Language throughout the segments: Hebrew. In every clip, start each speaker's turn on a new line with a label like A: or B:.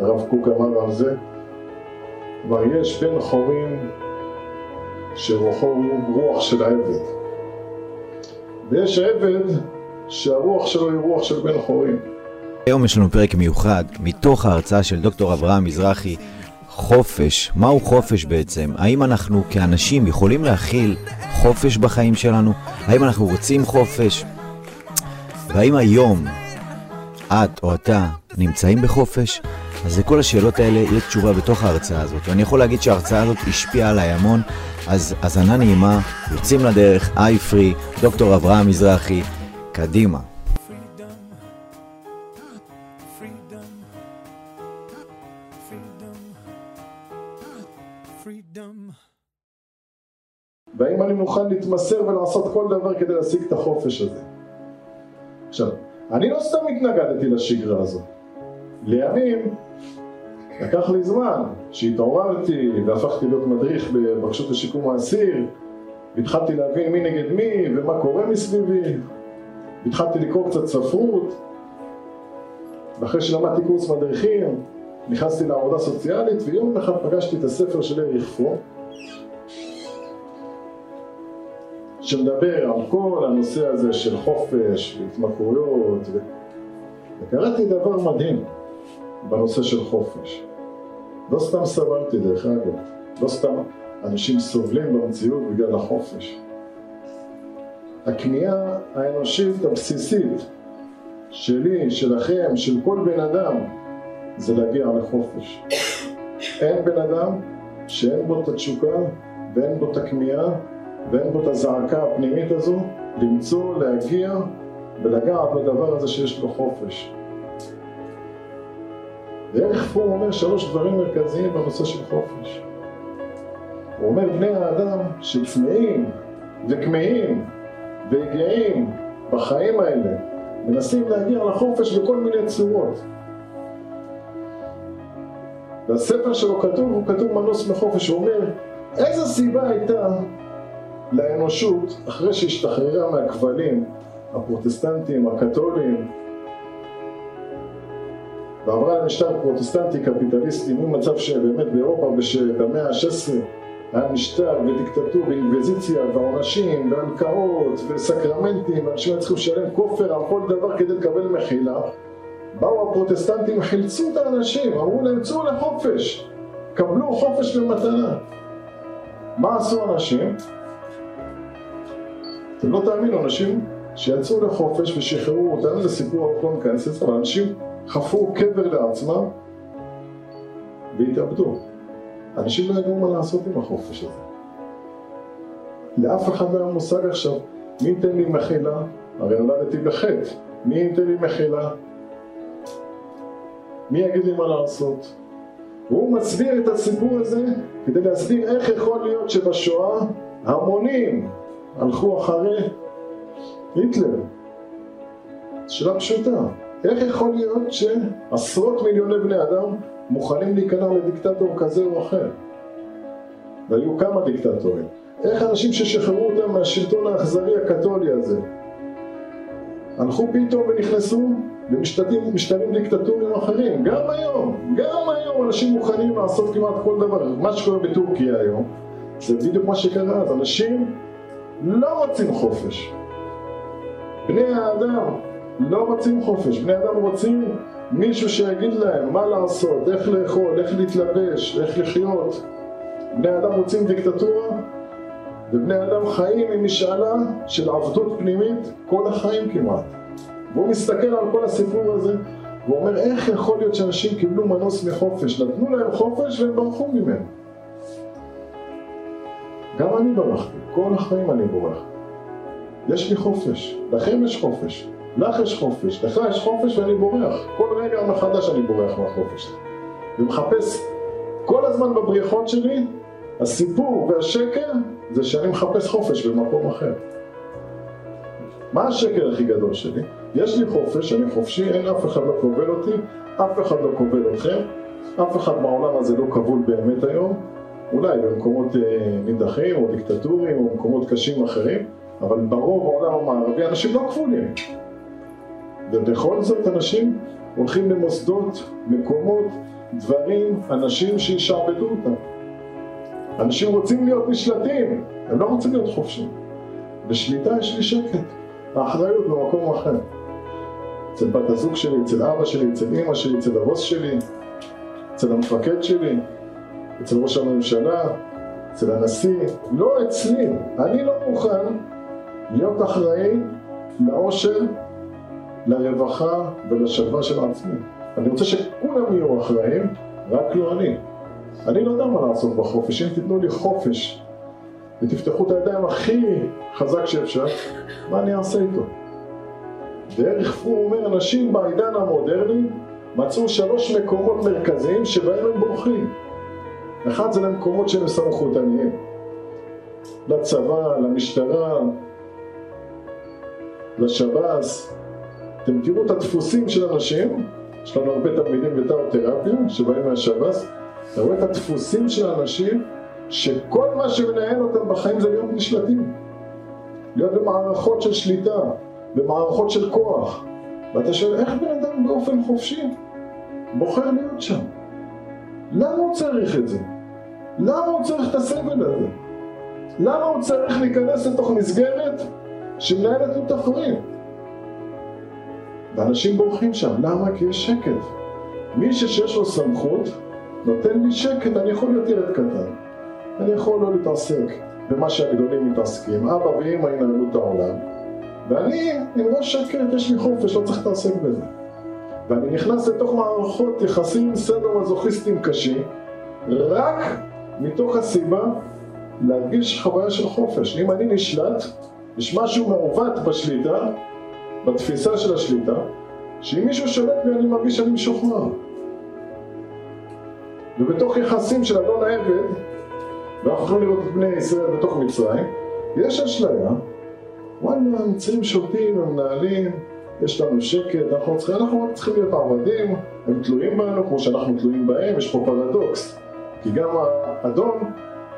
A: הרב קוק אמר על זה, כלומר יש בן חורין שרוחו הוא רוח של העבד ויש עבד שהרוח שלו היא רוח של בן חורין
B: היום יש לנו פרק מיוחד מתוך ההרצאה של דוקטור אברהם מזרחי חופש, מהו חופש בעצם? האם אנחנו כאנשים יכולים להכיל חופש בחיים שלנו? האם אנחנו רוצים חופש? והאם היום את או אתה נמצאים בחופש? אז לכל השאלות האלה יש תשובה בתוך ההרצאה הזאת. ואני יכול להגיד שההרצאה הזאת השפיעה עליי המון, אז האזנה נעימה, יוצאים לדרך, איי פרי, דוקטור אברהם מזרחי, קדימה.
A: והאם אני מוכן להתמסר ולעשות כל דבר כדי להשיג את החופש הזה. עכשיו, אני לא סתם התנגדתי לשגרה הזאת. לימים, לקח לי זמן שהתעוררתי והפכתי להיות מדריך בבקשות לשיקום האסיר והתחלתי להבין מי נגד מי ומה קורה מסביבי התחלתי לקרוא קצת ספרות ואחרי שלמדתי קורס מדריכים נכנסתי לעבודה סוציאלית ויום אחד פגשתי את הספר של אריך פור שמדבר על כל הנושא הזה של חופש והתמכרויות ו... וקראתי דבר מדהים בנושא של חופש. לא סתם סבלתי דרך אגב, לא סתם אנשים סובלים במציאות בגלל החופש. הכמיהה האנושית הבסיסית שלי, שלכם, של כל בן אדם, זה להגיע לחופש. אין בן אדם שאין בו את התשוקה ואין בו את הכמיהה ואין בו את הזעקה הפנימית הזו למצוא, להגיע ולגעת בדבר הזה שיש לו חופש. וערך הוא אומר שלוש דברים מרכזיים בנושא של חופש. הוא אומר בני האדם שצמאים וכמהים וגאים בחיים האלה מנסים להגיע לחופש בכל מיני צורות. והספר שלו כתוב, הוא כתוב מנוס מחופש, הוא אומר איזה סיבה הייתה לאנושות אחרי שהשתחררה מהכבלים הפרוטסטנטים, הקתולים ועברה למשטר פרוטסטנטי קפיטליסטי ממצב שבאמת באירופה במאה ה-16 היה משטר ודיקטטור ואינקוויזיציה ועונשים והלקאות וסקרמנטים ואנשים היו צריכים לשלם כופר על כל דבר כדי לקבל מחילה באו הפרוטסטנטים, חילצו את האנשים, אמרו להם צאו לחופש קבלו חופש במתנה מה עשו אנשים? אתם לא תאמינו, אנשים שיצאו לחופש ושחררו אותנו, זה סיפור לזה, אבל אנשים חפרו קבר לעצמם והתאבדו. אנשים לא ידעו מה לעשות עם החופש הזה. לאף אחד לא היה מושג עכשיו, מי ייתן לי מחילה? הרי נולדתי בחטא, מי ייתן לי מחילה? מי יגיד לי מה לעשות? והוא מסביר את הסיפור הזה כדי להסביר איך יכול להיות שבשואה המונים הלכו אחרי היטלר. שאלה פשוטה, איך יכול להיות שעשרות מיליוני בני אדם מוכנים להיכנע לדיקטטור כזה או אחר? והיו כמה דיקטטורים. איך אנשים ששחררו אותם מהשלטון האכזרי הקתולי הזה הלכו פתאום ונכנסו למשטרים דיקטטוריים אחרים, גם היום, גם היום אנשים מוכנים לעשות כמעט כל דבר, מה שקורה בטורקיה היום זה בדיוק מה שקרה אז, אנשים לא רוצים חופש. בני האדם לא רוצים חופש, בני אדם רוצים מישהו שיגיד להם מה לעשות, איך לאכול, איך להתלבש, איך לחיות. בני אדם רוצים דיקטטורה, ובני אדם חיים עם משאלה של עבדות פנימית כל החיים כמעט. והוא מסתכל על כל הסיפור הזה, והוא אומר איך יכול להיות שאנשים קיבלו מנוס מחופש, נתנו להם חופש והם ברחו ממנו. גם אני ברחתי, כל החיים אני בורח. יש לי חופש, לכם יש חופש, לך יש חופש, לך יש חופש ואני בורח. כל רגע מחדש אני בורח מהחופש. ומחפש כל הזמן בבריחות שלי, הסיפור והשקר זה שאני מחפש חופש במקום אחר. מה השקר הכי גדול שלי? יש לי חופש, אני חופשי, אין אף אחד לא כובל אותי, אף אחד לא כובל אתכם, אף אחד בעולם הזה לא כבול באמת היום, אולי במקומות אה, נידחים או דיקטטוריים או במקומות קשים אחרים, אבל ברוב העולם המערבי אנשים לא כבולים. ובכל זאת אנשים הולכים למוסדות, מקומות, דברים, אנשים שישעבדו אותם. אנשים רוצים להיות נשלטים, הם לא רוצים להיות חופשיים. בשליטה יש לי שקט, האחריות במקום אחר. אצל בת הזוג שלי, אצל אבא שלי, אצל אמא שלי, אצל הבוס שלי, אצל המפקד שלי, אצל ראש הממשלה, אצל הנשיא, לא אצלי. אני לא מוכן להיות אחראי לאושר, לרווחה ולשלווה של עצמי. אני רוצה שכולם יהיו אחראים, רק לא אני. אני לא יודע מה לעשות בחופש, אם תיתנו לי חופש ותפתחו את הידיים הכי חזק שאפשר, מה אני אעשה איתו? דרך פרום אומר, אנשים בעידן המודרני מצאו שלוש מקומות מרכזיים שבהם הם בורחים. אחד זה למקומות שהם סמכותניים, לצבא, למשטרה, לשב"ס. אתם תראו את הדפוסים של אנשים, יש לנו הרבה תלמידים בתאותרפיה שבאים מהשב"ס, אתה רואה את הדפוסים של האנשים שכל מה שמנהל אותם בחיים זה להיות נשלטים. להיות במערכות של שליטה, במערכות של כוח. ואתה שואל, איך בן אדם באופן חופשי בוחר להיות שם? למה הוא צריך את זה? למה הוא צריך את הסבל הזה? למה הוא צריך להיכנס לתוך מסגרת שמנהלת לו את החיים? ואנשים בורחים שם, למה? כי יש שקט. מי שיש לו סמכות, נותן לי שקט, אני יכול להיות ילד קטן. אני יכול לא להתעסק במה שהגדולים מתעסקים, אבא ואמא ינהלו את העולם, ואני עם ראש שקט, יש לי חופש, לא צריך להתעסק בזה. ואני נכנס לתוך מערכות יחסים סדר מזוכיסטיים קשים, רק מתוך הסיבה להרגיש חוויה של חופש. אם אני נשלט, יש משהו מעוות בשליטה, בתפיסה של השליטה, שאם מישהו שולט בי אני מרגיש שאני משוחרר. ובתוך יחסים של אדון העבד, ואנחנו יכולים לראות את בני ישראל בתוך מצרים, יש אשליה, וואלה, המצרים שולטים, הם מנהלים, יש לנו שקט, אנחנו צריכים, אנחנו צריכים להיות עבדים, הם תלויים בנו כמו שאנחנו תלויים בהם, יש פה פרדוקס. כי גם האדון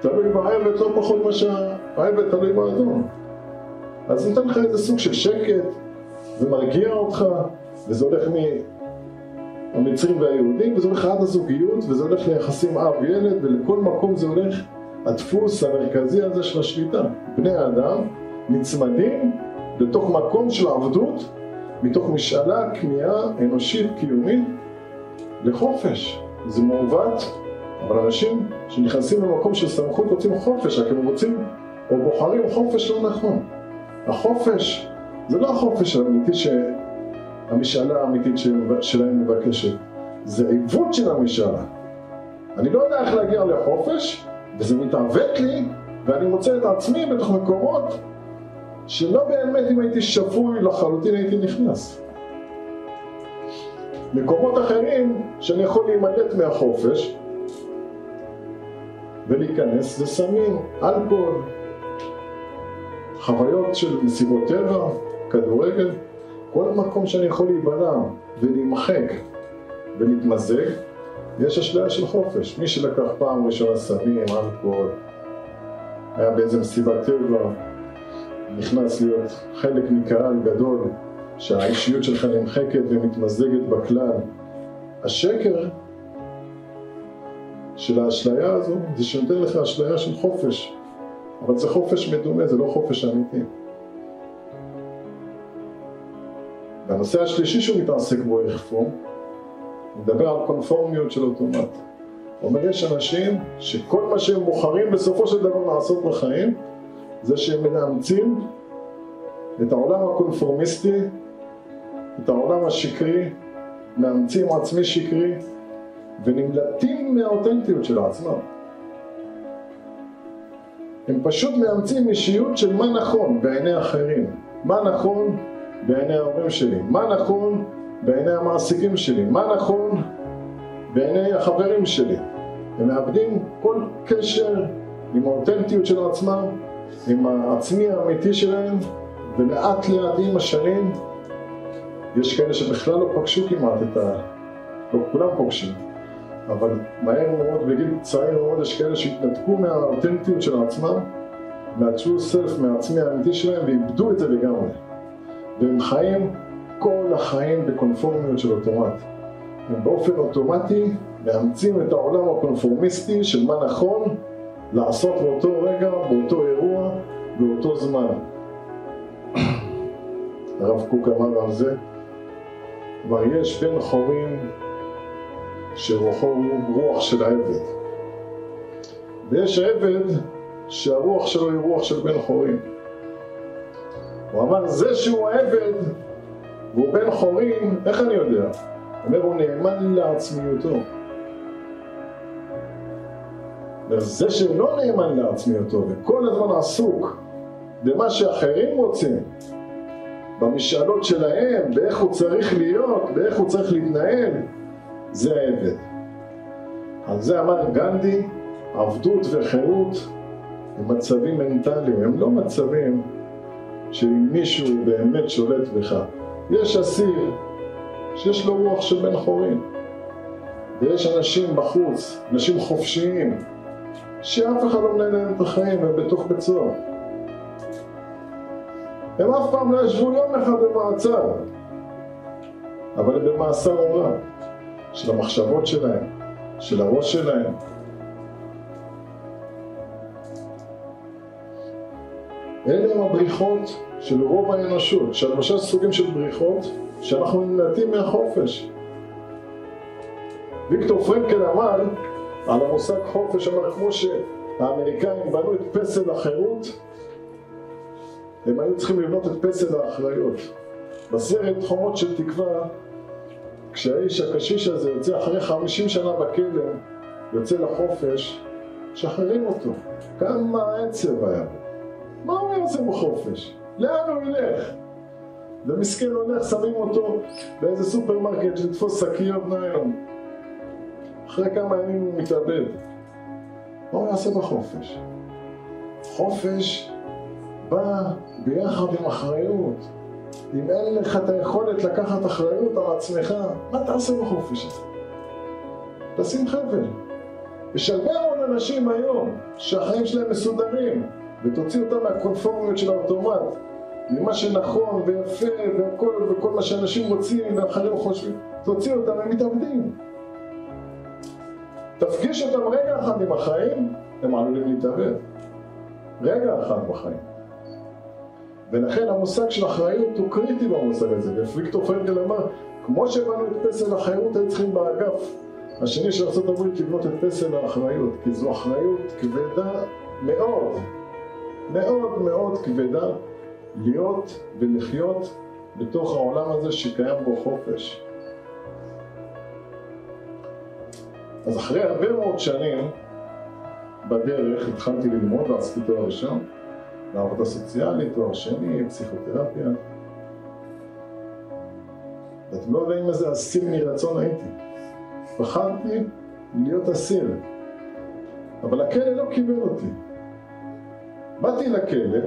A: תלוי בעבד לא פחות ממה שהעבד תלוי באדון. אז נותן לך איזה סוג של שקט, ומרגיע אותך, וזה הולך מהמצרים והיהודים, וזה הולך עד הזוגיות, וזה הולך ליחסים אב-ילד, ולכל מקום זה הולך הדפוס המרכזי הזה של השליטה. בני האדם נצמדים לתוך מקום של עבדות, מתוך משאלה, כמיהה אנושית, קיומית, לחופש. זה מעוות, אבל אנשים שנכנסים למקום של סמכות רוצים חופש, רק הם רוצים או בוחרים חופש לא נכון. החופש זה לא החופש האמיתי שהמשאלה האמיתית שלהם מבקשת, זה עיוות של המשאלה. אני לא יודע איך להגיע לחופש, וזה מתעוות לי, ואני מוצא את עצמי בתוך מקומות שלא באמת אם הייתי שפוי לחלוטין הייתי נכנס. מקומות אחרים שאני יכול להימלט מהחופש ולהיכנס זה סמים, אלכוהול, חוויות של מסיבות טבע, כדורגל, כל מקום שאני יכול להיבלע ולהימחק ולהתמזג, יש אשליה של חופש. מי שלקח פעם ראשונה סמים, אלכוהול, היה באיזה מסיבת טבע, נכנס להיות חלק מקהל גדול, שהאישיות שלך נמחקת ומתמזגת בכלל. השקר של האשליה הזו זה שנותן לך אשליה של חופש, אבל זה חופש מדומה, זה לא חופש אמיתי. והנושא השלישי שהוא מתעסק בו איך הוא מדבר על קונפורמיות של אוטומט. הוא אומר, יש אנשים שכל מה שהם בוחרים בסופו של דבר לעשות בחיים, זה שהם מאמצים את העולם הקונפורמיסטי, את העולם השקרי, מאמצים עצמי שקרי, ונמלטים מהאותנטיות של עצמם. הם פשוט מאמצים אישיות של מה נכון בעיני אחרים, מה נכון בעיני ההורים שלי, מה נכון בעיני המעסיקים שלי, מה נכון בעיני החברים שלי. הם מאבדים כל קשר עם האותנטיות של עצמם, עם העצמי האמיתי שלהם, ולאט לאט עם השנים יש כאלה שבכלל לא פגשו כמעט את ה... לא כולם פוגשים, אבל מהר מאוד, בגיל צעיר מאוד, יש כאלה שהתנתקו מהאותנטיות של עצמם, מה-true self, מהעצמי האמיתי שלהם, ואיבדו את זה לגמרי. והם חיים כל החיים בקונפורמיות של אוטומט. הם באופן אוטומטי מאמצים את העולם הקונפורמיסטי של מה נכון לעשות באותו רגע, באותו אירוע, באותו זמן. הרב קוק אמר על זה, כלומר יש בן חורים שרוחו הוא רוח של עבד, ויש עבד שהרוח שלו היא רוח של בן חורים. הוא אמר, זה שהוא עבד והוא בן חורים, איך אני יודע? הוא אומר, הוא נאמן לעצמיותו. זה שלא נאמן לעצמיותו וכל הזמן עסוק במה שאחרים רוצים, במשאלות שלהם, באיך הוא צריך להיות, באיך הוא צריך להתנהל, זה העבד. על זה אמר גנדי, עבדות וחירות הם מצבים מנטליים, הם לא מצבים שאם מישהו באמת שולט בך. יש אסיר שיש לו רוח של בן חורין, ויש אנשים בחוץ, אנשים חופשיים, שאף אחד לא מנהל להם את החיים, הם בתוך בית סוהר. הם אף פעם לא ישבו יום אחד במעצר, אבל הם במאסר עולם, של המחשבות שלהם, של הראש שלהם. אלה הם הבריחות של רוב האנושות, שלושה סוגים של בריחות שאנחנו נמלטים מהחופש. ויקטור פרנקל אמר על המושג חופש, אמר כמו שהאמריקאים בנו את פסל החירות, הם היו צריכים לבנות את פסל האחריות. בסרט חומות של תקווה, כשהאיש הקשיש הזה יוצא אחרי חמישים שנה בכלא, יוצא לחופש, משחררים אותו. כמה עצב היה בו. מה הוא יעשה בחופש? לאן הוא ילך? ומסכן הולך, שמים אותו באיזה סופרמרקט לתפוס שקיות ניילון. אחרי כמה ימים הוא מתאבד. מה הוא יעשה בחופש? חופש בא ביחד עם אחריות. אם אין לך את היכולת לקחת אחריות על עצמך, מה תעשה בחופש הזה? תשים חבל. יש הרבה מאוד אנשים היום שהחיים שלהם מסודרים, ותוציא אותם מהקונפורמיות של האוטומט, ממה שנכון ויפה וכל, וכל מה שאנשים רוצים ואחרים חושבים, תוציא אותם, הם מתאבדים. תפגיש אותם רגע אחד עם החיים, הם עלולים להתאבד. רגע אחד בחיים. ולכן המושג של אחריות הוא קריטי במושג הזה, וויקטור פרנקל אמר, כמו שבנו את פסל החירות, היו צריכים באגף השני של ארה"ב לבנות את פסל האחריות, כי זו אחריות כבדה מאוד, מאוד מאוד כבדה להיות ולחיות בתוך העולם הזה שקיים בו חופש. אז אחרי הרבה מאוד שנים בדרך התחלתי ללמוד, ועשיתי תואר ראשון, לעבודה סוציאלית, תואר שני, פסיכותרפיה. ואתם לא יודעים איזה אסיר מרצון הייתי. בחרתי להיות אסיר, אבל הכלא לא קיבל אותי. באתי לכלא,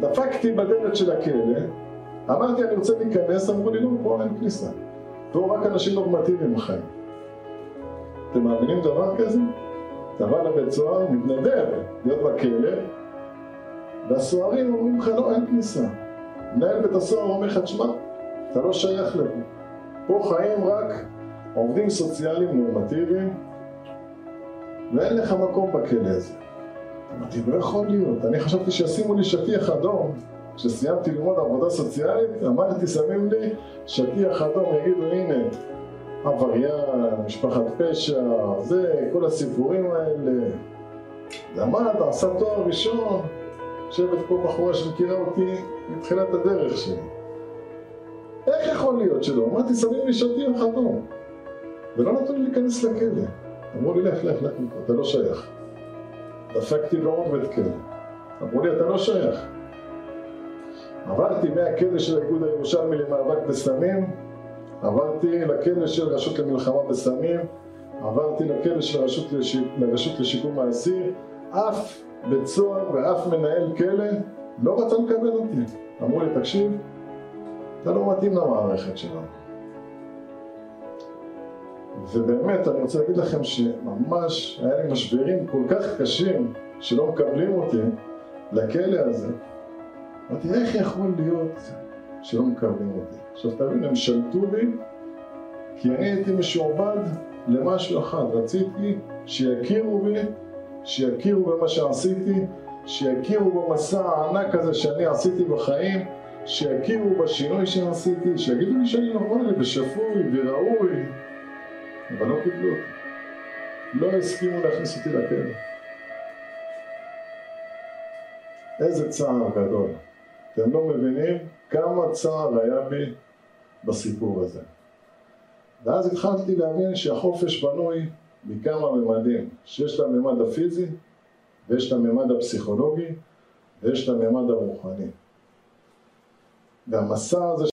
A: דפקתי בדלת של הכלא, אמרתי אני רוצה להיכנס, אמרו לי לא, פה אין כניסה. פה רק אנשים נורמטיביים חיים. אתם מאמינים דבר כזה? אתה בא לבית סוהר, מתנדב להיות בכלא, והסוהרים אומרים לך לא, אין כניסה. מנהל בית הסוהר אומר לך, תשמע, אתה לא שייך לפה. פה חיים רק עובדים סוציאליים נורמטיביים, ואין לך מקום בכלא הזה. אמרתי, לא יכול להיות. אני חשבתי שישימו לי שטיח אדום. כשסיימתי ללמוד עבודה סוציאלית, אמרתי, שמים לי שטיח אדום, יגידו, הנה, עבריין, משפחת פשע, זה, כל הסיפורים האלה. למד, עשה תואר ראשון, יושבת פה בחורה שמכירה אותי מתחילת הדרך שלי. איך יכול להיות שלא? אמרתי, שמים לי שטיח אדום. ולא נתנו לי להיכנס לכלא. אמרו לי, לך, לך, לך, אתה לא שייך. דפקתי בית כלא. אמרו לי, אתה לא שייך. עברתי מהכלא של האיגוד הירושלמי למאבק בסמים, עברתי לכלא של רשות למלחמה בסמים, עברתי לכלא של רשות, לש... לרשות לשיקום האסיר, אף בית סוהר ואף מנהל כלא לא רצה לקבל אותי. אמרו לי, תקשיב, אתה לא מתאים למערכת שלנו. ובאמת, אני רוצה להגיד לכם שממש היה לי משברים כל כך קשים שלא מקבלים אותי לכלא הזה. אמרתי, איך יכול להיות שלא מקבלים אותי? עכשיו תבין, הם שלטו לי כי אני הייתי משועבד למשהו אחד, רציתי שיכירו בי, שיכירו במה שעשיתי, שיכירו במסע הענק הזה שאני עשיתי בחיים, שיכירו בשינוי שעשיתי, שיגידו לי שאני נורמלי ושפוי וראוי, אבל לא קיבלו אותי. לא הסכימו להכניס אותי לכלא. איזה צער גדול. אתם לא מבינים כמה צער היה בי בסיפור הזה. ואז התחלתי להבין שהחופש בנוי מכמה ממדים, שיש את הממד הפיזי, ויש את הממד הפסיכולוגי, ויש את הממד הרוחני. והמסע הזה